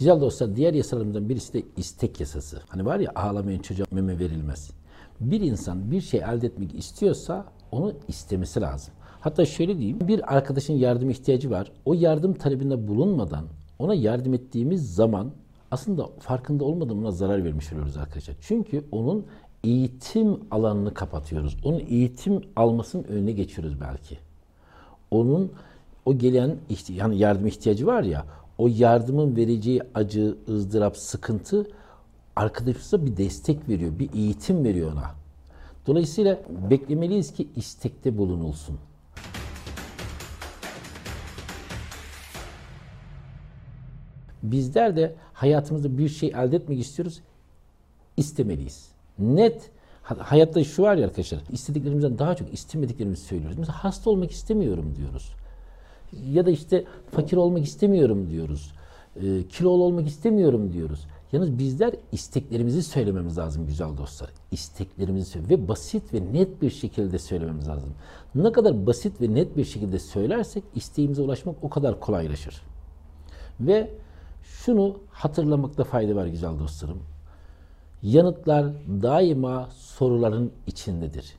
Güzel dostlar diğer yasalarımızdan birisi de istek yasası. Hani var ya ağlamayan çocuğa meme verilmez. Bir insan bir şey elde etmek istiyorsa onu istemesi lazım. Hatta şöyle diyeyim bir arkadaşın yardım ihtiyacı var. O yardım talebinde bulunmadan ona yardım ettiğimiz zaman aslında farkında olmadan ona zarar vermiş oluyoruz arkadaşlar. Çünkü onun eğitim alanını kapatıyoruz. Onun eğitim almasının önüne geçiyoruz belki. Onun o gelen yani yardım ihtiyacı var ya o yardımın vereceği acı, ızdırap, sıkıntı arkadaşımıza bir destek veriyor, bir eğitim veriyor ona. Dolayısıyla beklemeliyiz ki istekte bulunulsun. Bizler de hayatımızda bir şey elde etmek istiyoruz, istemeliyiz. Net hayatta şu var ya arkadaşlar, istediklerimizden daha çok istemediklerimizi söylüyoruz. Mesela hasta olmak istemiyorum diyoruz. Ya da işte fakir olmak istemiyorum diyoruz. E, kilolu olmak istemiyorum diyoruz. Yalnız bizler isteklerimizi söylememiz lazım güzel dostlar. İsteklerimizi ve basit ve net bir şekilde söylememiz lazım. Ne kadar basit ve net bir şekilde söylersek isteğimize ulaşmak o kadar kolaylaşır. Ve şunu hatırlamakta fayda var güzel dostlarım. Yanıtlar daima soruların içindedir.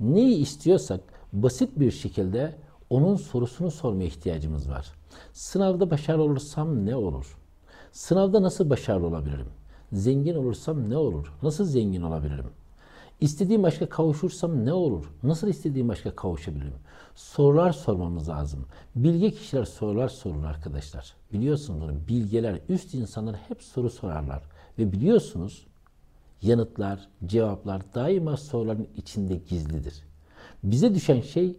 Neyi istiyorsak basit bir şekilde onun sorusunu sormaya ihtiyacımız var. Sınavda başarılı olursam ne olur? Sınavda nasıl başarılı olabilirim? Zengin olursam ne olur? Nasıl zengin olabilirim? İstediğim başka kavuşursam ne olur? Nasıl istediğim başka kavuşabilirim? Sorular sormamız lazım. Bilge kişiler sorular sorur arkadaşlar. Biliyorsunuz. Bilgeler, üst insanlar hep soru sorarlar. Ve biliyorsunuz yanıtlar, cevaplar daima soruların içinde gizlidir. Bize düşen şey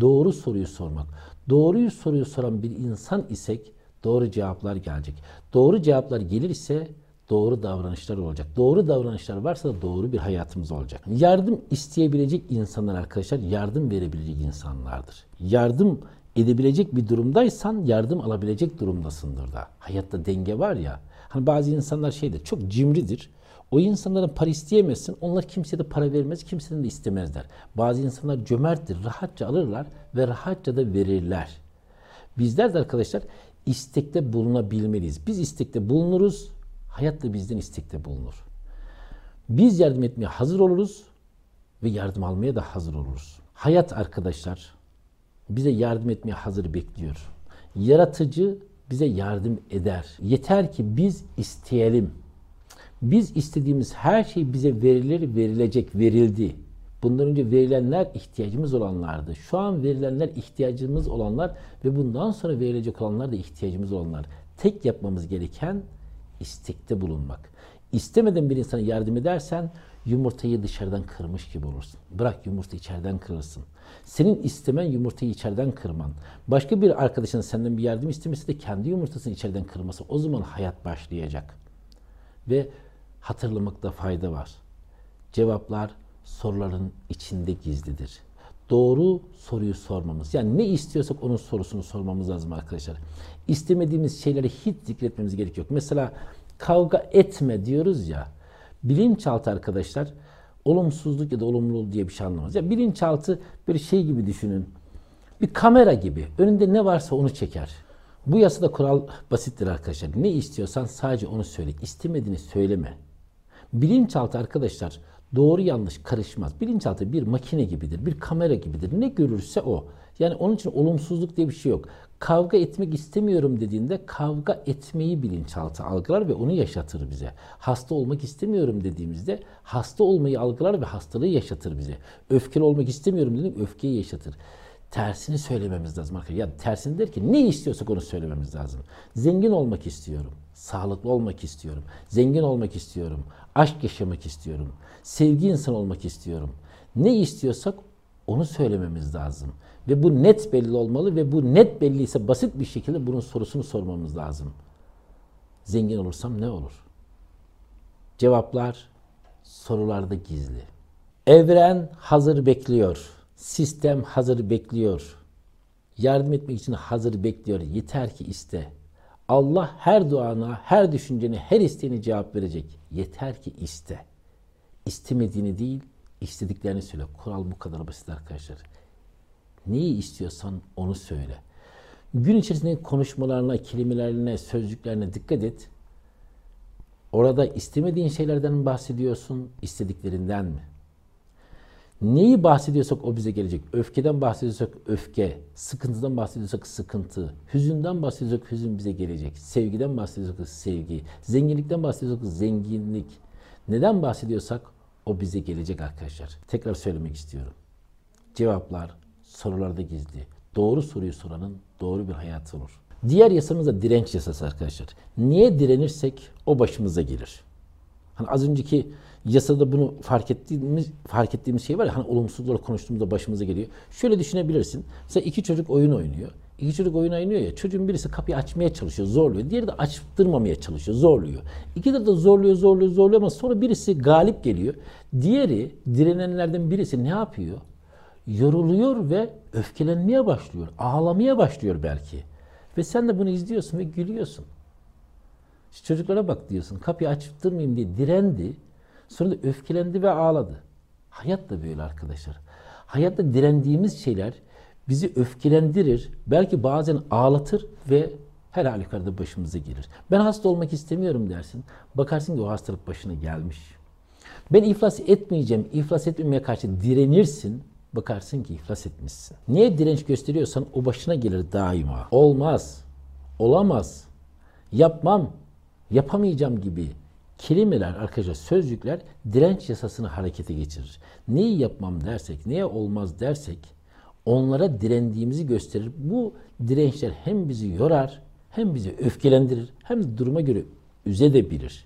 doğru soruyu sormak. Doğruyu soruyu soran bir insan isek doğru cevaplar gelecek. Doğru cevaplar gelir ise doğru davranışlar olacak. Doğru davranışlar varsa da doğru bir hayatımız olacak. Yardım isteyebilecek insanlar arkadaşlar yardım verebilecek insanlardır. Yardım edebilecek bir durumdaysan yardım alabilecek durumdasındır da. Hayatta denge var ya. Hani bazı insanlar şeydir çok cimridir. O insanlara para isteyemezsin. Onlar kimseye de para vermez, kimsenin de istemezler. Bazı insanlar cömerttir, rahatça alırlar ve rahatça da verirler. Bizler de arkadaşlar istekte bulunabilmeliyiz. Biz istekte bulunuruz, hayat da bizden istekte bulunur. Biz yardım etmeye hazır oluruz ve yardım almaya da hazır oluruz. Hayat arkadaşlar bize yardım etmeye hazır bekliyor. Yaratıcı bize yardım eder. Yeter ki biz isteyelim. Biz istediğimiz her şey bize verilir, verilecek, verildi. Bundan önce verilenler ihtiyacımız olanlardı. Şu an verilenler ihtiyacımız olanlar ve bundan sonra verilecek olanlar da ihtiyacımız olanlar. Tek yapmamız gereken istekte bulunmak. İstemeden bir insana yardım edersen yumurtayı dışarıdan kırmış gibi olursun. Bırak yumurta içeriden kırılsın. Senin istemen yumurtayı içeriden kırman. Başka bir arkadaşın senden bir yardım istemesi de kendi yumurtasını içeriden kırması. O zaman hayat başlayacak. Ve hatırlamakta fayda var. Cevaplar soruların içinde gizlidir. Doğru soruyu sormamız. Yani ne istiyorsak onun sorusunu sormamız lazım arkadaşlar. İstemediğimiz şeyleri hiç zikretmemiz gerek yok. Mesela kavga etme diyoruz ya. Bilinçaltı arkadaşlar olumsuzluk ya da olumluluk diye bir şey anlamaz. Ya bilinçaltı bir şey gibi düşünün. Bir kamera gibi. Önünde ne varsa onu çeker. Bu yasada kural basittir arkadaşlar. Ne istiyorsan sadece onu söyle. İstemediğini söyleme. Bilinçaltı arkadaşlar doğru yanlış karışmaz. Bilinçaltı bir makine gibidir, bir kamera gibidir. Ne görürse o. Yani onun için olumsuzluk diye bir şey yok. Kavga etmek istemiyorum dediğinde kavga etmeyi bilinçaltı algılar ve onu yaşatır bize. Hasta olmak istemiyorum dediğimizde hasta olmayı algılar ve hastalığı yaşatır bize. Öfkeli olmak istemiyorum dediğinde öfkeyi yaşatır. Tersini söylememiz lazım arkadaşlar. Ya tersini der ki ne istiyorsak onu söylememiz lazım. Zengin olmak istiyorum. Sağlıklı olmak istiyorum. Zengin olmak istiyorum. Aşk yaşamak istiyorum. Sevgi insan olmak istiyorum. Ne istiyorsak onu söylememiz lazım. Ve bu net belli olmalı ve bu net belli ise basit bir şekilde bunun sorusunu sormamız lazım. Zengin olursam ne olur? Cevaplar sorularda gizli. Evren hazır bekliyor. Sistem hazır bekliyor. Yardım etmek için hazır bekliyor. Yeter ki iste. Allah her duana, her düşünceni, her isteğini cevap verecek. Yeter ki iste. İstemediğini değil, istediklerini söyle. Kural bu kadar basit arkadaşlar. Neyi istiyorsan onu söyle. Gün içerisinde konuşmalarına, kelimelerine, sözcüklerine dikkat et. Orada istemediğin şeylerden mi bahsediyorsun, istediklerinden mi? Neyi bahsediyorsak o bize gelecek. Öfkeden bahsediyorsak öfke, sıkıntıdan bahsediyorsak sıkıntı, hüzünden bahsediyorsak hüzün bize gelecek. Sevgiden bahsediyorsak sevgi, zenginlikten bahsediyorsak zenginlik. Neden bahsediyorsak o bize gelecek arkadaşlar. Tekrar söylemek istiyorum. Cevaplar sorularda gizli. Doğru soruyu soranın doğru bir hayatı olur. Diğer yasamız da direnç yasası arkadaşlar. Niye direnirsek o başımıza gelir. Hani az önceki yasada bunu fark ettiğimiz fark ettiğimiz şey var ya hani olumsuzlarla konuştuğumuzda başımıza geliyor. Şöyle düşünebilirsin. Mesela iki çocuk oyun oynuyor. İki çocuk oyun oynuyor ya çocuğun birisi kapıyı açmaya çalışıyor, zorluyor. Diğeri de açtırmamaya çalışıyor, zorluyor. İkisi de zorluyor, zorluyor, zorluyor ama sonra birisi galip geliyor. Diğeri direnenlerden birisi ne yapıyor? Yoruluyor ve öfkelenmeye başlıyor. Ağlamaya başlıyor belki. Ve sen de bunu izliyorsun ve gülüyorsun. Çocuklara bak diyorsun. Kapıyı açtırmayayım diye direndi. Sonra da öfkelendi ve ağladı. Hayat da böyle arkadaşlar. Hayatta direndiğimiz şeyler bizi öfkelendirir. Belki bazen ağlatır ve her halükarda başımıza gelir. Ben hasta olmak istemiyorum dersin. Bakarsın ki o hastalık başına gelmiş. Ben iflas etmeyeceğim, iflas etmemeye karşı direnirsin. Bakarsın ki iflas etmişsin. Niye direnç gösteriyorsan o başına gelir daima. Olmaz, olamaz, yapmam, yapamayacağım gibi kelimeler arkadaşlar sözcükler direnç yasasını harekete geçirir. Neyi yapmam dersek, neye olmaz dersek onlara direndiğimizi gösterir. Bu dirençler hem bizi yorar, hem bizi öfkelendirir, hem de duruma göre üzedebilir.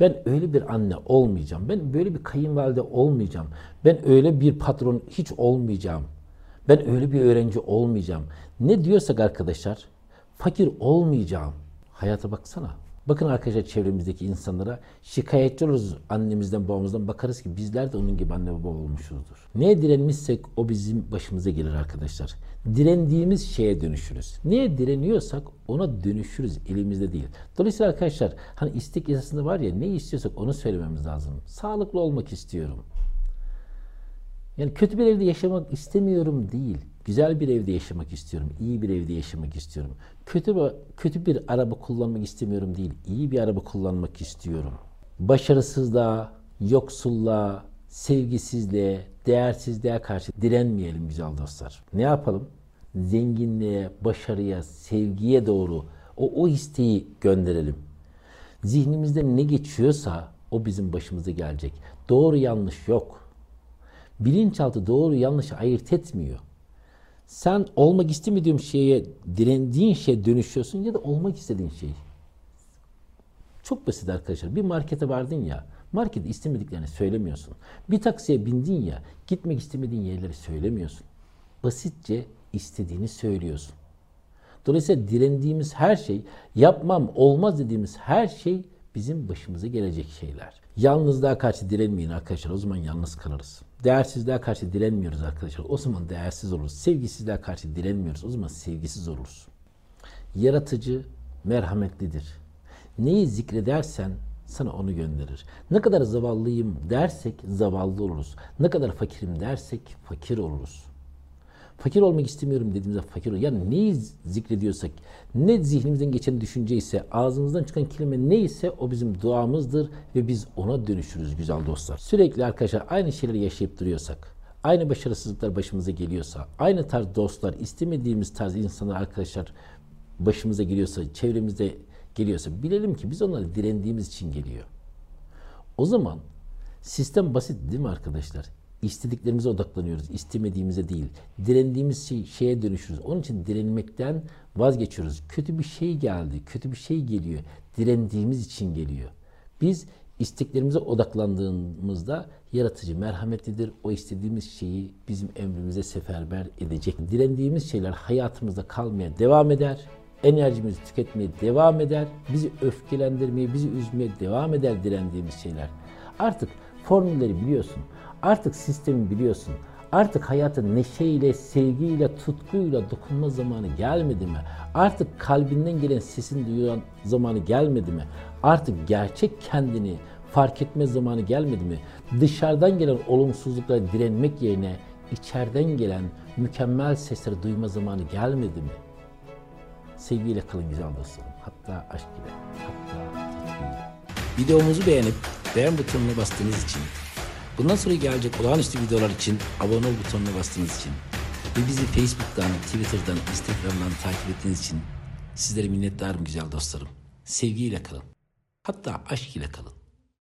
Ben öyle bir anne olmayacağım. Ben böyle bir kayınvalide olmayacağım. Ben öyle bir patron hiç olmayacağım. Ben öyle bir öğrenci olmayacağım. Ne diyorsak arkadaşlar fakir olmayacağım. Hayata baksana. Bakın arkadaşlar çevremizdeki insanlara şikayetçi oluruz annemizden babamızdan bakarız ki bizler de onun gibi anne baba olmuşuzdur. Neye direnmişsek o bizim başımıza gelir arkadaşlar. Direndiğimiz şeye dönüşürüz. Neye direniyorsak ona dönüşürüz elimizde değil. Dolayısıyla arkadaşlar hani istek yasasında var ya ne istiyorsak onu söylememiz lazım. Sağlıklı olmak istiyorum. Yani kötü bir evde yaşamak istemiyorum değil. Güzel bir evde yaşamak istiyorum. iyi bir evde yaşamak istiyorum. Kötü bir, kötü bir araba kullanmak istemiyorum değil. iyi bir araba kullanmak istiyorum. Başarısızlığa, yoksulluğa, sevgisizliğe, değersizliğe karşı direnmeyelim güzel dostlar. Ne yapalım? Zenginliğe, başarıya, sevgiye doğru o, o isteği gönderelim. Zihnimizde ne geçiyorsa o bizim başımıza gelecek. Doğru yanlış yok. Bilinçaltı doğru yanlış ayırt etmiyor. Sen olmak istemediğin şeye, direndiğin şeye dönüşüyorsun ya da olmak istediğin şey. Çok basit arkadaşlar. Bir markete vardın ya, markette istemediklerini söylemiyorsun. Bir taksiye bindin ya, gitmek istemediğin yerleri söylemiyorsun. Basitçe istediğini söylüyorsun. Dolayısıyla direndiğimiz her şey, yapmam, olmaz dediğimiz her şey bizim başımıza gelecek şeyler. Yalnızlığa karşı direnmeyin arkadaşlar. O zaman yalnız kalırız. Değersizliğe karşı direnmiyoruz arkadaşlar. O zaman değersiz oluruz. Sevgisizliğe karşı direnmiyoruz. O zaman sevgisiz oluruz. Yaratıcı merhametlidir. Neyi zikredersen sana onu gönderir. Ne kadar zavallıyım dersek zavallı oluruz. Ne kadar fakirim dersek fakir oluruz. Fakir olmak istemiyorum dediğimizde fakir olur. Yani neyi zikrediyorsak, ne zihnimizden geçen düşünce ise, ağzımızdan çıkan kelime neyse o bizim duamızdır ve biz ona dönüşürüz güzel dostlar. Sürekli arkadaşlar aynı şeyleri yaşayıp duruyorsak, aynı başarısızlıklar başımıza geliyorsa, aynı tarz dostlar, istemediğimiz tarz insanlar arkadaşlar başımıza geliyorsa, çevremizde geliyorsa bilelim ki biz onlara direndiğimiz için geliyor. O zaman sistem basit değil mi arkadaşlar? İstediklerimize odaklanıyoruz. istemediğimize değil. Direndiğimiz şey, şeye dönüşürüz. Onun için direnmekten vazgeçiyoruz. Kötü bir şey geldi, kötü bir şey geliyor. Direndiğimiz için geliyor. Biz isteklerimize odaklandığımızda yaratıcı merhametlidir. O istediğimiz şeyi bizim emrimize seferber edecek. Direndiğimiz şeyler hayatımızda kalmaya devam eder. Enerjimizi tüketmeye devam eder. Bizi öfkelendirmeye, bizi üzmeye devam eder direndiğimiz şeyler. Artık formülleri biliyorsun. Artık sistemi biliyorsun. Artık hayatın neşeyle, sevgiyle, tutkuyla dokunma zamanı gelmedi mi? Artık kalbinden gelen sesin duyulan zamanı gelmedi mi? Artık gerçek kendini fark etme zamanı gelmedi mi? Dışarıdan gelen olumsuzluklara direnmek yerine içeriden gelen mükemmel sesleri duyma zamanı gelmedi mi? Sevgiyle kalın güzel dostlarım. Hatta aşk ile, hatta. Videomuzu beğenip beğen butonuna bastığınız için, bundan sonra gelecek olağanüstü videolar için abone ol butonuna bastığınız için ve bizi Facebook'tan, Twitter'dan, Instagram'dan takip ettiğiniz için sizlere minnettarım güzel dostlarım. Sevgiyle kalın. Hatta aşk ile kalın.